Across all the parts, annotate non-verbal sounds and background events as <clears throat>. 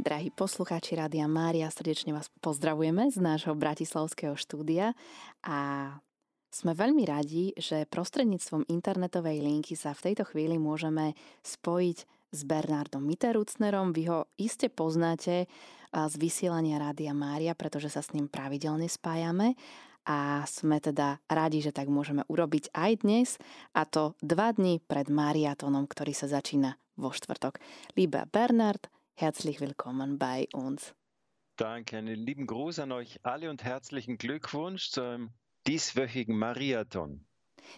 Drahí poslucháči Rádia Mária, srdečne vás pozdravujeme z nášho bratislavského štúdia a sme veľmi radi, že prostredníctvom internetovej linky sa v tejto chvíli môžeme spojiť s Bernardom Mitterucnerom. Vy ho iste poznáte z vysielania Rádia Mária, pretože sa s ním pravidelne spájame a sme teda radi, že tak môžeme urobiť aj dnes a to dva dni pred mariatónom, ktorý sa začína vo štvrtok. Lieber Bernard, Herzlich willkommen bei uns. Danke, einen lieben Gruß an euch alle und herzlichen Glückwunsch zum dieswöchigen Marathon.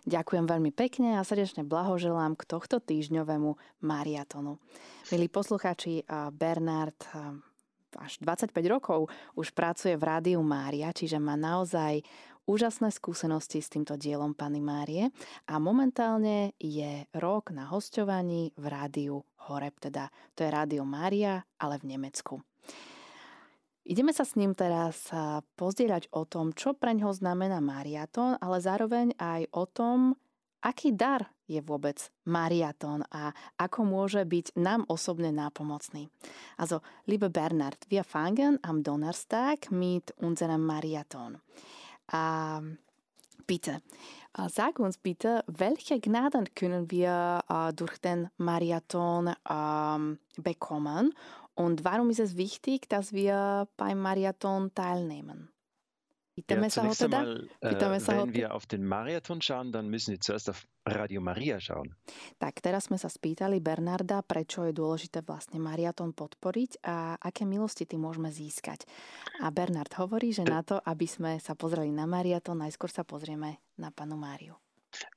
Ďakujem veľmi pekne a srdečne blahoželám k tohto týždňovému mariatonu. Milí poslucháči, Bernard až 25 rokov už pracuje v Rádiu Mária, čiže má naozaj úžasné skúsenosti s týmto dielom Pany Márie a momentálne je rok na hostovaní v Rádiu Horeb, teda to je Rádio Mária, ale v Nemecku. Ideme sa s ním teraz pozdieľať o tom, čo pre ňoho znamená Mariatón, ale zároveň aj o tom, aký dar je vôbec Mariatón a ako môže byť nám osobne nápomocný. Also, liebe Bernard, wir fangen am Donnerstag mit unserem Mariathon. A bitte, Äh, sag uns bitte, welche Gnaden können wir äh, durch den Marathon ähm, bekommen und warum ist es wichtig, dass wir beim Marathon teilnehmen? Pýtame ja, sa ho teda? Einmal, äh, Pýtame sa wenn ho wir auf den Marathon schauen, dann müssen wir zuerst auf Radio Maria schauen. Tak teraz sme sa spýtali Bernarda, prečo je dôležité vlastne Mariaton podporiť a aké milosti tým môžeme získať. A Bernard hovorí, že na to, aby sme sa pozreli na Mariaton, najskôr sa pozrieme na panu Máriu.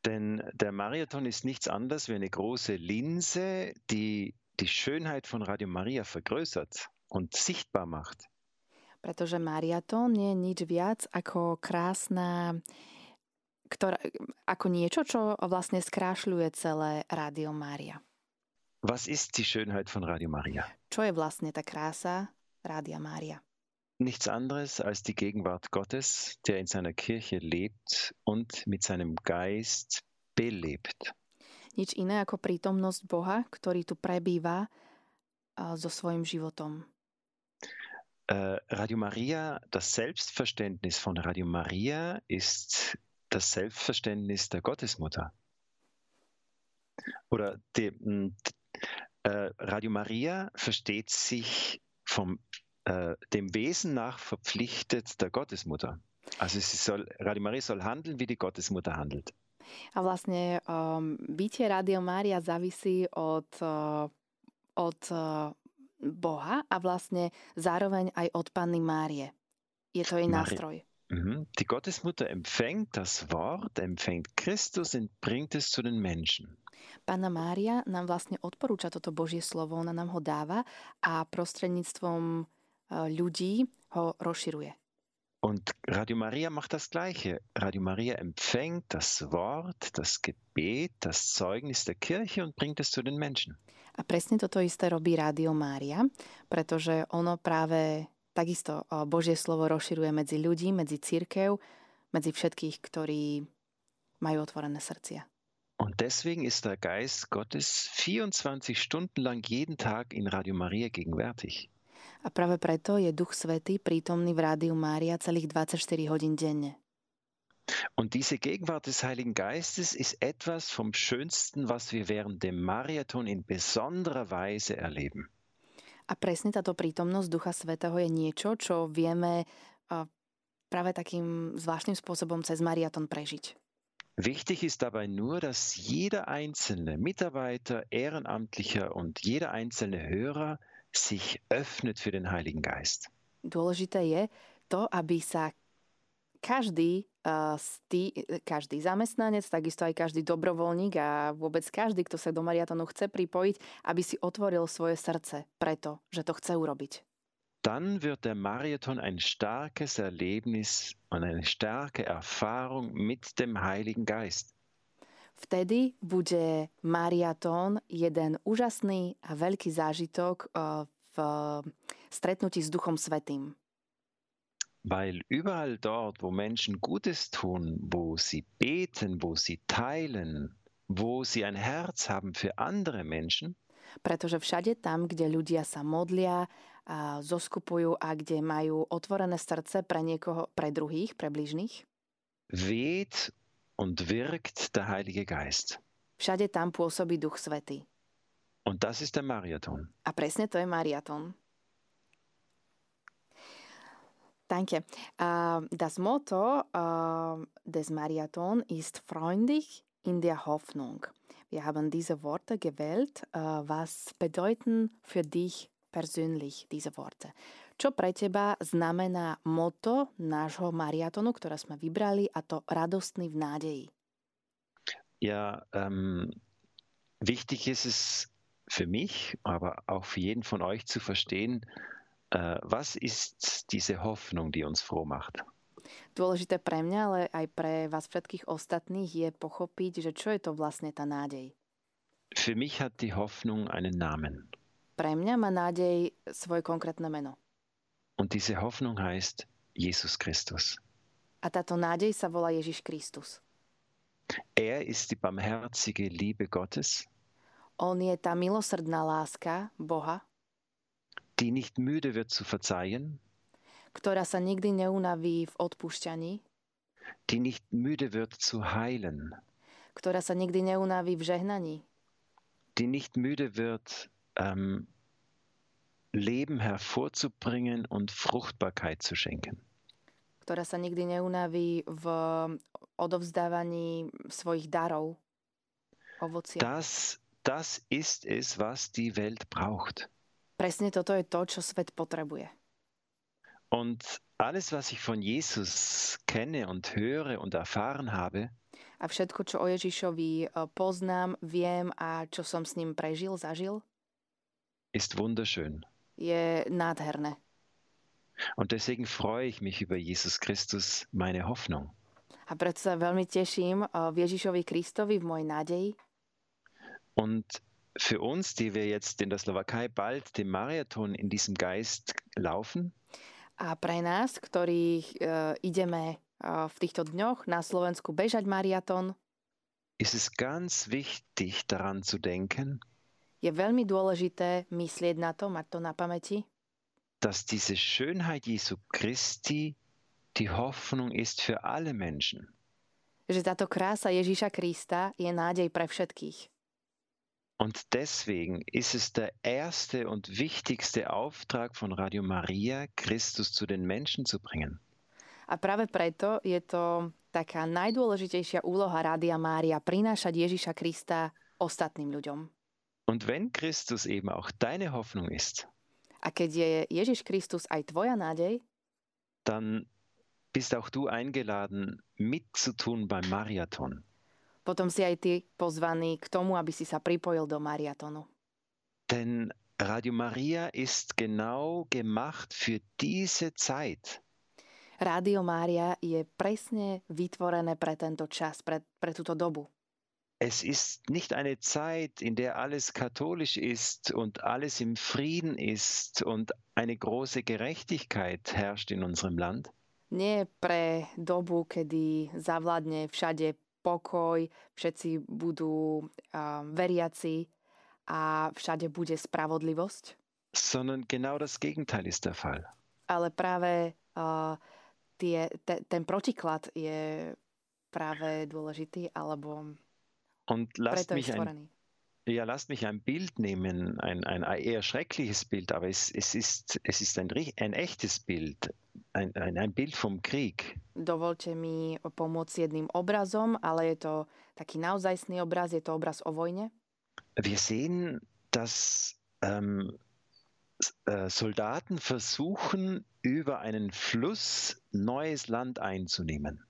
Denn der Marathon ist nichts anderes wie eine große Linse, die die Schönheit von Radio Maria vergrößert und sichtbar macht pretože mariatón nie je nič viac ako krásna, ktorá, ako niečo, čo vlastne skrášľuje celé Rádio Mária. Was ist die Schönheit von Radio Maria? Čo je vlastne tá krása Rádia Mária? Nichts anderes als die Gegenwart Gottes, der in seiner Kirche lebt und mit seinem Geist belebt. Nič iné ako prítomnosť Boha, ktorý tu prebýva so svojím životom. Äh, Radio Maria, das Selbstverständnis von Radio Maria ist das Selbstverständnis der Gottesmutter. Oder die, äh, Radio Maria versteht sich vom äh, dem Wesen nach verpflichtet der Gottesmutter. Also sie soll, Radio Maria soll handeln, wie die Gottesmutter handelt. A vlastne um, bytie Radio Mária závisí od, uh, od uh, Boha a vlastne zároveň aj od Panny Márie. Je to jej nástroj. Mhm. Die Gottesmutter empfängt das Wort, empfängt Christus und bringt es zu den Menschen. Pána Mária nám vlastne odporúča toto Božie slovo, ona nám ho dáva a prostredníctvom e, ľudí ho rozširuje. Und Radio Maria macht das Gleiche. Radio Maria empfängt das Wort, das Gebet, das Zeugnis der Kirche und bringt es zu den Menschen. A presne toto isté robí Rádio Mária, pretože ono práve takisto Božie slovo rozširuje medzi ľudí, medzi církev, medzi všetkých, ktorí majú otvorené srdcia. Und deswegen ist der Geist Gottes 24 Stunden lang jeden Tag in Radio Maria gegenwärtig. A práve preto je Duch Svetý prítomný v Rádiu Mária celých 24 hodín denne. Und diese Gegenwart des Heiligen Geistes ist etwas vom Schönsten, was wir während dem Marathon in besonderer Weise erleben. A presne táto prítomnosť Ducha Svetého je niečo, čo vieme práve takým zvláštnym spôsobom cez Mariaton prežiť. Wichtig ist dabei nur, dass jeder einzelne Mitarbeiter, Ehrenamtlicher und jeder einzelne Hörer sich öffnet für den Heiligen Geist. Dôležité je to, aby sa každý, uh, stý, každý zamestnanec, takisto aj každý dobrovoľník a vôbec každý, kto sa do Mariatonu chce pripojiť, aby si otvoril svoje srdce preto, že to chce urobiť. Dann wird der Marathon ein starkes Erlebnis und eine starke Erfahrung mit dem Heiligen Geist. Vtedy bude Mariatón jeden úžasný a veľký zážitok v stretnutí s Duchom Svetým. Weil überall dort, wo Menschen Gutes tun, wo sie beten, wo sie teilen, wo sie ein Herz haben für andere Menschen, Pretože všade tam, kde ľudia sa modlia, a zoskupujú a kde majú otvorené srdce pre niekoho, pre druhých, pre bližných, weht und wirkt der Heilige Geist. všade tam pôsobí Duch Svetý. Und das ist der Marathon. A presne to je Mariaton. Danke. Uh, das Motto uh, des Marathon ist freundlich in der Hoffnung. Wir haben diese Worte gewählt. Uh, was bedeuten für dich persönlich diese Worte? Čo pre teba znamená moto nášho mariatonu, ktoré sme vybrali, a to radostný v nádeji? Ja, ähm, wichtig ist es für mich, aber auch für jeden von euch zu verstehen, äh, was ist diese Hoffnung, die uns froh macht? Dôležité pre mňa, ale aj pre vás všetkých ostatných je pochopiť, že čo je to vlastne tá nádej. Für mich hat die Hoffnung einen Namen. Pre mňa má nádej svoje konkrétne meno. Und diese Hoffnung heißt Jesus Christus. A táto nádej sa volá Ježiš Kristus. Er ist die barmherzige Liebe Gottes, On je tá milosrdná láska Boha, die nicht müde wird zu verzeihen, ktorá sa nikdy neunaví v odpúšťaní, die nicht müde wird zu heilen, ktorá sa nikdy neunaví v žehnaní, die nicht müde wird, ähm, Leben hervorzubringen und Fruchtbarkeit zu schenken. ktorá sa nikdy neunaví v odovzdávaní svojich darov, ovocia. Das, das ist es, was die Welt braucht. Presne toto je to, čo svet potrebuje. Und alles, was ich von Jesus kenne und höre und erfahren habe, A všetko, čo o Ježišovi e, poznám, viem a čo som s ním prežil, zažil, ist wunderschön. Je nádherné. Und deswegen freue ich mich über Jesus Christus, meine Hoffnung. A preto sa veľmi teším v Ježišovi Kristovi, v mojej nádeji. Und für uns, die wir jetzt in der Slowakei bald den Marathon in diesem Geist laufen, A pre nás, ktorí e, ideme v týchto dňoch na Slovensku bežať mariaton, ist es ganz wichtig daran zu denken, je veľmi dôležité myslieť na to, mať to na pamäti, dass diese Schönheit Jesu Christi die Hoffnung ist für alle Menschen. že táto krása Ježíša Krista je nádej pre všetkých. Und deswegen ist es der erste und wichtigste Auftrag von Radio Maria, Christus zu den Menschen zu bringen. A práve preto je to taká najdôležitejšia úloha Rádia Mária prinášať Ježíša Krista ostatným ľuďom. Und wenn Christus eben auch deine Hoffnung ist, A keď je Ježiš Kristus aj tvoja nádej, dann bist auch du eingeladen, mitzutun beim Marathon. potom si aj ty pozvaný k tomu, aby si sa pripojil do mariatonu. Denn Radio Maria ist genau gemacht für diese Zeit. Rádio Mária je presne vytvorené pre tento čas, pre, pre túto dobu. Es ist nicht eine Zeit, in der alles katholisch ist und alles im Frieden ist und eine große Gerechtigkeit herrscht in unserem Land, Nie pre dobu, kedy zavládne všade pokoj, všetci budú uh, veriaci a všade bude spravodlivosť, sondern genau das Gegenteil ist der Fall. ale práve uh, tie, te, ten protiklad je práve dôležitý, alebo Und lasst mich ein, ja, lasst mich ein Bild nehmen, ein, ein eher schreckliches Bild, aber es, es ist, es ist ein, ein echtes Bild, ein, ein, ein Bild vom Krieg. Dovolte mi pomôcť jedným obrazom, ale je to taký naozajstný obraz, je to obraz o vojne. Wir sehen, dass ähm, äh, Soldaten versuchen, über einen Fluss neues Land einzunehmen.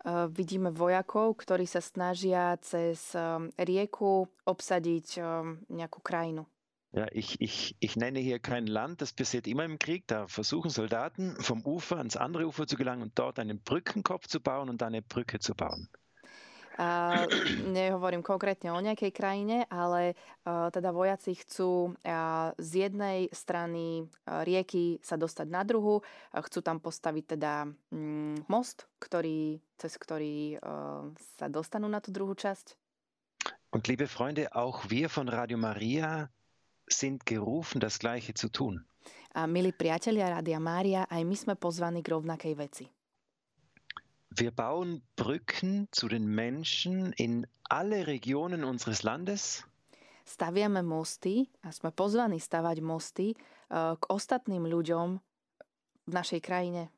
Uh, vidíme vojakov, ktorí sa snažia cez um, rieku obsadiť um, nejakú krajinu. Ja, ich, ich, ich nenne hier kein Land, das passiert immer im Krieg. Da versuchen Soldaten vom Ufer ans andere Ufer zu gelangen und dort einen Brückenkopf zu bauen und dann eine Brücke zu bauen. A nehovorím konkrétne o nejakej krajine, ale uh, teda vojaci chcú uh, z jednej strany uh, rieky sa dostať na druhu, uh, chcú tam postaviť teda mm, most, ktorý, cez ktorý sa dostanú na tú druhú časť. Und liebe Freunde, auch wir von Radio Maria sind gerufen, das Gleiche zu tun. A milí priatelia Rádia Mária, aj my sme pozvaní k rovnakej veci. Wir bauen Brücken zu den Menschen in alle Regionen unseres Landes. Staviame mosty a sme pozvaní stavať mosty uh, k ostatným ľuďom v našej krajine,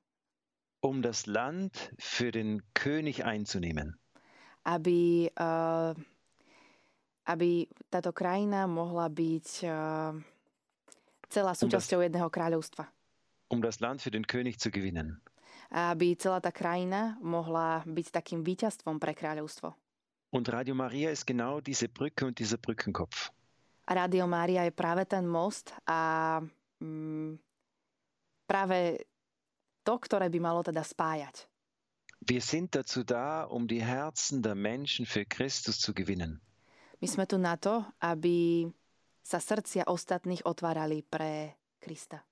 um das Land für den König einzunehmen. aby, uh, aby táto krajina mohla byť uh, celá súčasťou jedného kráľovstva. Um das Land für den König zu gewinnen. Aby celá tá krajina mohla byť takým víťazstvom pre kráľovstvo. Und Radio Maria ist genau diese Brücke und dieser Brückenkopf. A Rádio Mária je práve ten most a mm, práve to, ktoré by malo teda spájať. Wir sind dazu da, um die Herzen der Menschen für Christus zu gewinnen. My sme tu na to, aby sa srdcia ostatných otvárali pre Krista.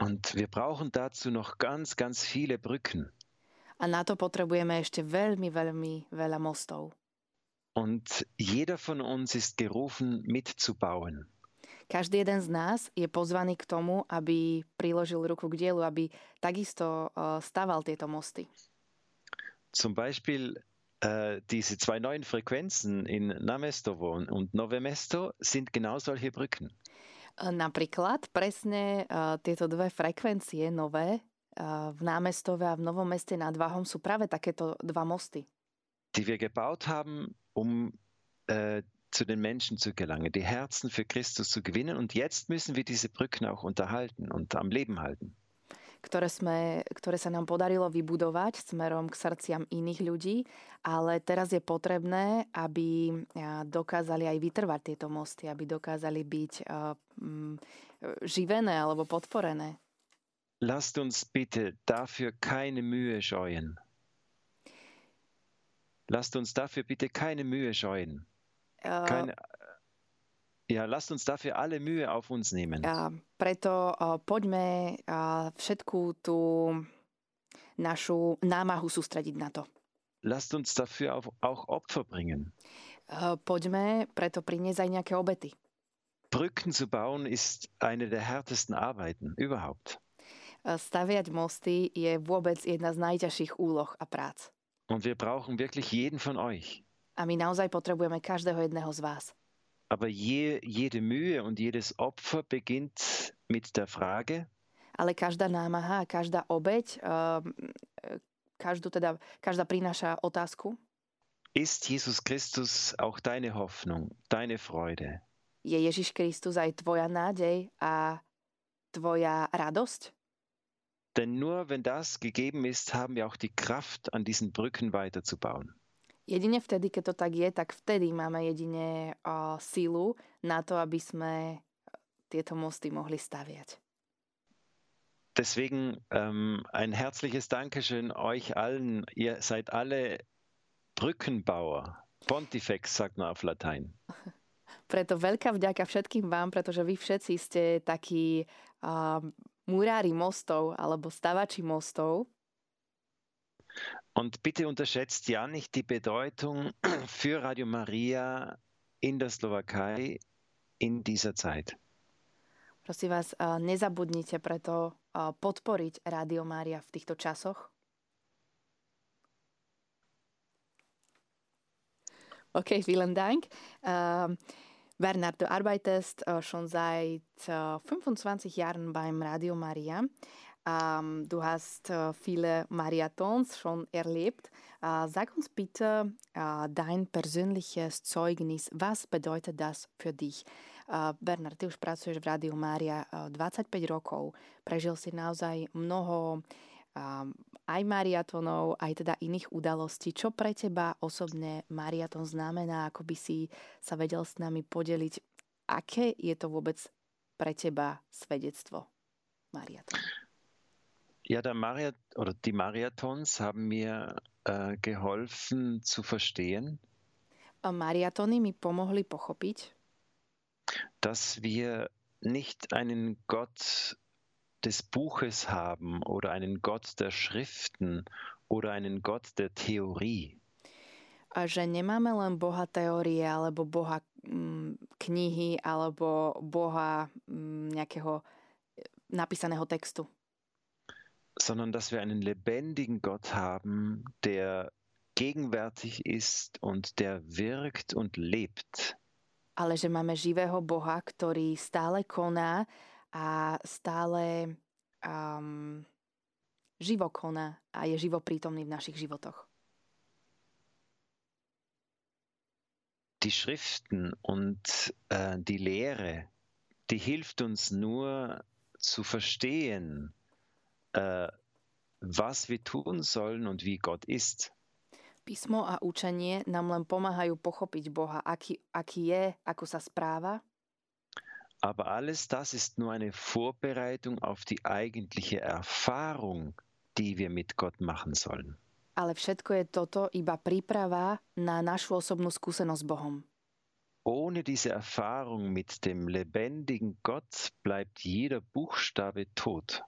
Und wir brauchen dazu noch ganz, ganz viele Brücken. A na to potrebujeme ešte veľmi, veľmi veľa mostov. Und jeder von uns ist gerufen, mitzubauen. Každý jeden z nás je pozvaný k tomu, aby priložil ruku k dielu, aby takisto uh, staval tieto mosty. Zum Beispiel äh, diese zwei neuen Frequenzen in Namestovo und Novemesto sind genau solche Brücken. Napríklad presne uh, tieto dve frekvencie nové uh, v námestove a v Novom meste nad Váhom sú práve takéto dva mosty. die wir gebaut haben, um äh, zu den Menschen zu gelangen, die Herzen für Christus zu gewinnen. Und jetzt müssen wir diese Brücken auch unterhalten und am Leben halten. Ktoré, sme, ktoré sa nám podarilo vybudovať smerom k srdciam iných ľudí, ale teraz je potrebné, aby dokázali aj vytrvať tieto mosty, aby dokázali byť živené alebo podporené. Lasst uns bitte dafür keine Mühe scheuen. Lasst uns dafür bitte keine Mühe scheuen. Keine, ja, lasst uns dafür alle Mühe auf uns nehmen. a, preto a, poďme a, všetku tú našu námahu sústrediť na to. Lasst uns dafür auch, auch Opfer bringen. A, poďme preto priniesť aj nejaké obety. Brücken zu bauen ist eine der härtesten Arbeiten überhaupt. Staviať mosty je vôbec jedna z najťažších úloh a prác. Und wir brauchen wirklich jeden von euch. A my naozaj potrebujeme každého jedného z vás. Aber je, jede Mühe und jedes Opfer beginnt mit der Frage, Ale každá námaha každá obeď, um, každú teda, každá prináša otázku. ist Jesus Christus auch deine Hoffnung, deine Freude? Je Ježiš Kristus aj tvoja nádej a tvoja radosť? Denn nur wenn das gegeben ist, haben wir auch die Kraft, an diesen Brücken weiterzubauen. Jedine vtedy, keď to tak je, tak vtedy máme jedine uh, sílu na to, aby sme tieto mosty mohli staviať. Deswegen ähm, ein herzliches Dankeschön euch allen. Ihr seid alle Brückenbauer. Pontifex sagt man auf Latein. <laughs> Preto veľká vďaka všetkým vám, pretože vy všetci ste takí uh, murári mostov alebo stavači mostov. Und bitte unterschätzt ja nicht die Bedeutung <clears throat> für Radio Maria in der Slowakei in dieser Zeit. Prosím vás, uh, nezabudnite preto uh, podporiť Rádio Mária v týchto časoch. Okay, vielen Dank. Ähm, Bernhard, du arbeitest äh, schon seit äh, 25 Jahren beim Radio Maria. Ähm, du hast äh, viele Marathons schon erlebt. Äh, sag uns bitte äh, dein persönliches Zeugnis. Was bedeutet das für dich? Äh, Bernard, ty už pracuješ v Rádiu Mária äh, 25 rokov. Prežil si naozaj mnoho aj mariatonov, aj teda iných udalostí. Čo pre teba osobne mariaton znamená? Ako by si sa vedel s nami podeliť? Aké je to vôbec pre teba svedectvo mariaton? Ja, der Mariat oder die Marathons haben mir äh, geholfen zu verstehen, Mariatony mi pomohli pochopiť, dass wir nicht einen Gott des Buches haben oder einen Gott der Schriften oder einen Gott der Theorie, že nemáme len Boha teórie alebo Boha mm, knihy alebo Boha mm, nejakého e, napísaného textu. Sondern dass wir einen lebendigen Gott haben, der gegenwärtig ist und der wirkt und lebt. Ale že máme živého Boha, ktorý stále koná a stále um, živo koná a je živo prítomný v našich životoch. die Schriften und äh, die Lehre, die hilft uns nur zu verstehen, was wir tun sollen und wie Gott ist. Písmo a učenie nám len pomáhajú pochopiť Boha, aký, aký je, ako sa správa. Aber alles das ist nur eine Vorbereitung auf die eigentliche Erfahrung, die wir mit Gott machen sollen ale všetko je toto iba príprava na našu osobnú skúsenosť s Bohom. Ohne diese Erfahrung mit dem lebendigen Gott bleibt jeder Buchstabe tot.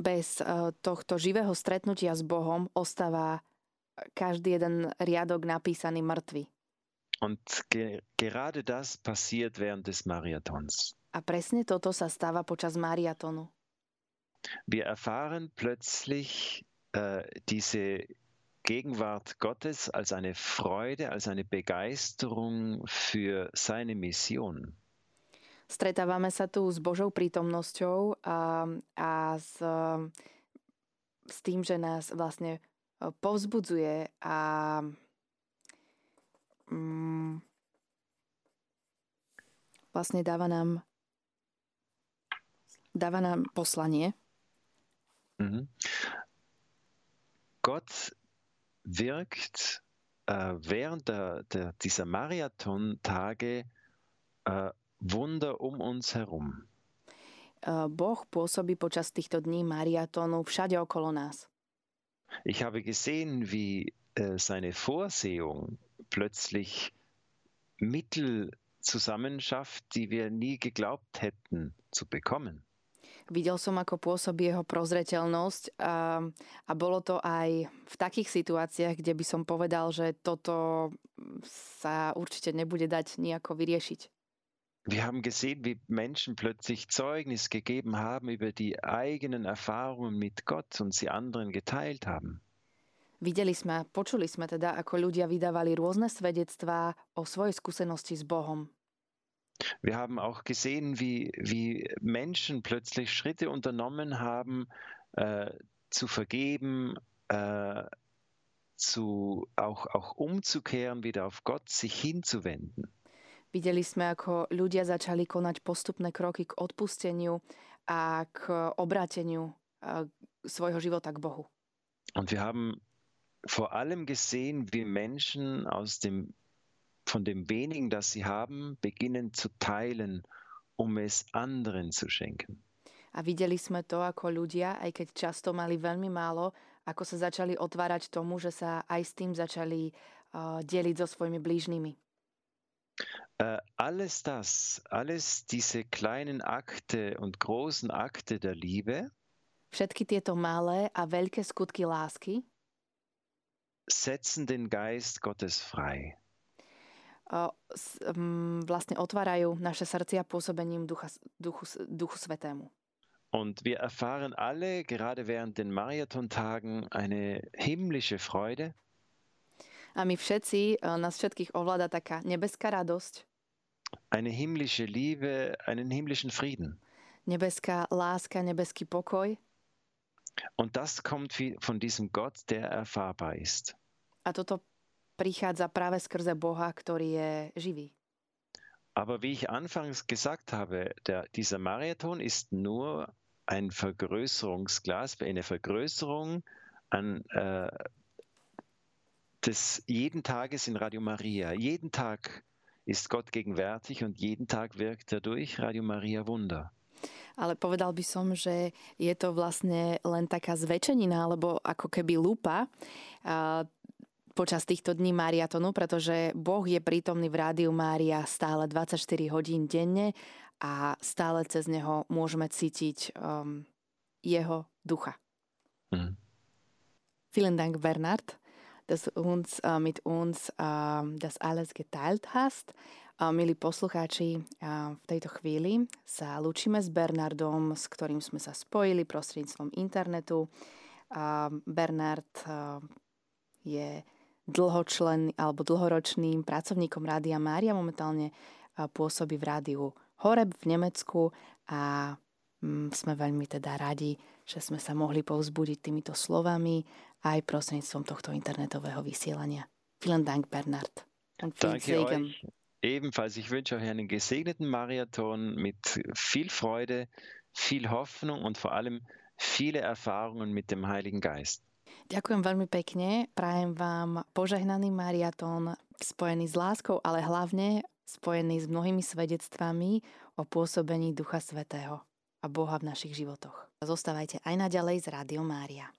Bez uh, tohto živého stretnutia s Bohom ostáva každý jeden riadok napísaný mŕtvy. Und ge gerade das passiert während des Marathons. A presne toto sa stáva počas mariatonu. Wir erfahren plötzlich äh, diese Gegenwart Gottes als eine Freude, als eine Begeisterung für seine Mission. Stretávame sa tu s Božou prítomnosťou a, a s, s tým, že nás vlastne e, povzbudzuje a mm, vlastne dáva nám dáva nám poslanie. Mhm. Gott wirkt äh, während der, der, dieser Marathon-Tage äh, Wunder um uns herum. Äh, boh pôsobí počas týchto dní mariatónu všade okolo nás. Ich habe gesehen, wie äh, seine Vorsehung plötzlich Mittel zusammenschafft, die wir nie geglaubt hätten zu bekommen. Videl som, ako pôsobí jeho prozreteľnosť a, a bolo to aj v takých situáciách, kde by som povedal, že toto sa určite nebude dať nejako vyriešiť. Wir haben gesehen, wie Menschen plötzlich Zeugnis gegeben haben über die eigenen Erfahrungen mit Gott und sie anderen geteilt haben. Videli sme, počuli sme teda, ako ľudia vydávali rôzne svedectvá o svojej skúsenosti s Bohom. Wir haben auch gesehen, wie, wie Menschen plötzlich Schritte unternommen haben, äh, zu vergeben, äh, zu, auch, auch umzukehren, wieder auf Gott sich hinzuwenden. Videli sme, ako ľudia začali konať postupné kroky k odpusteniu a k obráteniu äh, svojho života k Bohu. Und wir haben vor allem gesehen, wie Menschen aus dem von dem wenigen, das sie haben, beginnen zu teilen, um es anderen zu schenken. A videli sme to, ako ľudia, aj keď často mali veľmi málo, ako sa začali otvárať tomu, že sa aj s tým začali uh, deliť so svojimi blížnymi. Uh, alles das, alles diese kleinen Akte und großen Akte der Liebe, všetky tieto malé a veľké skutky lásky, setzen den Geist Gottes frei vlastne otvárajú naše srdcia pôsobením Ducha, Duchu, Duchu Svetému. Und wir erfahren alle gerade während den Marathontagen eine himmlische Freude. A my všetci, nás všetkých ovláda taká nebeská radosť. Eine himmlische Liebe, einen himmlischen Frieden. Nebeská láska, nebeský pokoj. Und das kommt von diesem Gott, der erfahrbar ist. A toto prichádza práve skrze Boha, ktorý je živý. Aber wie ich anfangs gesagt habe, der, dieser Marathon ist nur ein Vergrößerungsglas, eine Vergrößerung an, äh, des jeden Tages in Radio Maria. Jeden Tag ist Gott gegenwärtig und jeden Tag wirkt er durch Radio Maria Wunder. Ale povedal by som, že je to vlastne len taká zväčšenina, alebo ako keby lupa počas týchto dní Mariatonu, pretože Boh je prítomný v Rádiu Mária stále 24 hodín denne a stále cez neho môžeme cítiť um, jeho ducha. Mm. Vielen Dank, Bernard. Dass uns, äh, mit uns äh, das alles geteilt hast. Milí poslucháči, v tejto chvíli sa lúčime s Bernardom, s ktorým sme sa spojili prostredníctvom internetu. Bernard je dlhočlen alebo dlhoročným pracovníkom Rádia Mária. Momentálne pôsobí v rádiu Horeb v Nemecku a mm, sme veľmi teda radi, že sme sa mohli povzbudiť týmito slovami aj prostredníctvom tohto internetového vysielania. Vielen Dank. Und viel Danke Segen. Euch. Ebenfalls, ich wünsche euch einen gesegneten Marathon mit viel Freude, viel Hoffnung und vor allem viele Erfahrungen mit dem Heiligen Geist. Ďakujem veľmi pekne. Prajem vám požehnaný mariatón spojený s láskou, ale hlavne spojený s mnohými svedectvami o pôsobení Ducha Svetého a Boha v našich životoch. Zostávajte aj naďalej z Rádio Mária.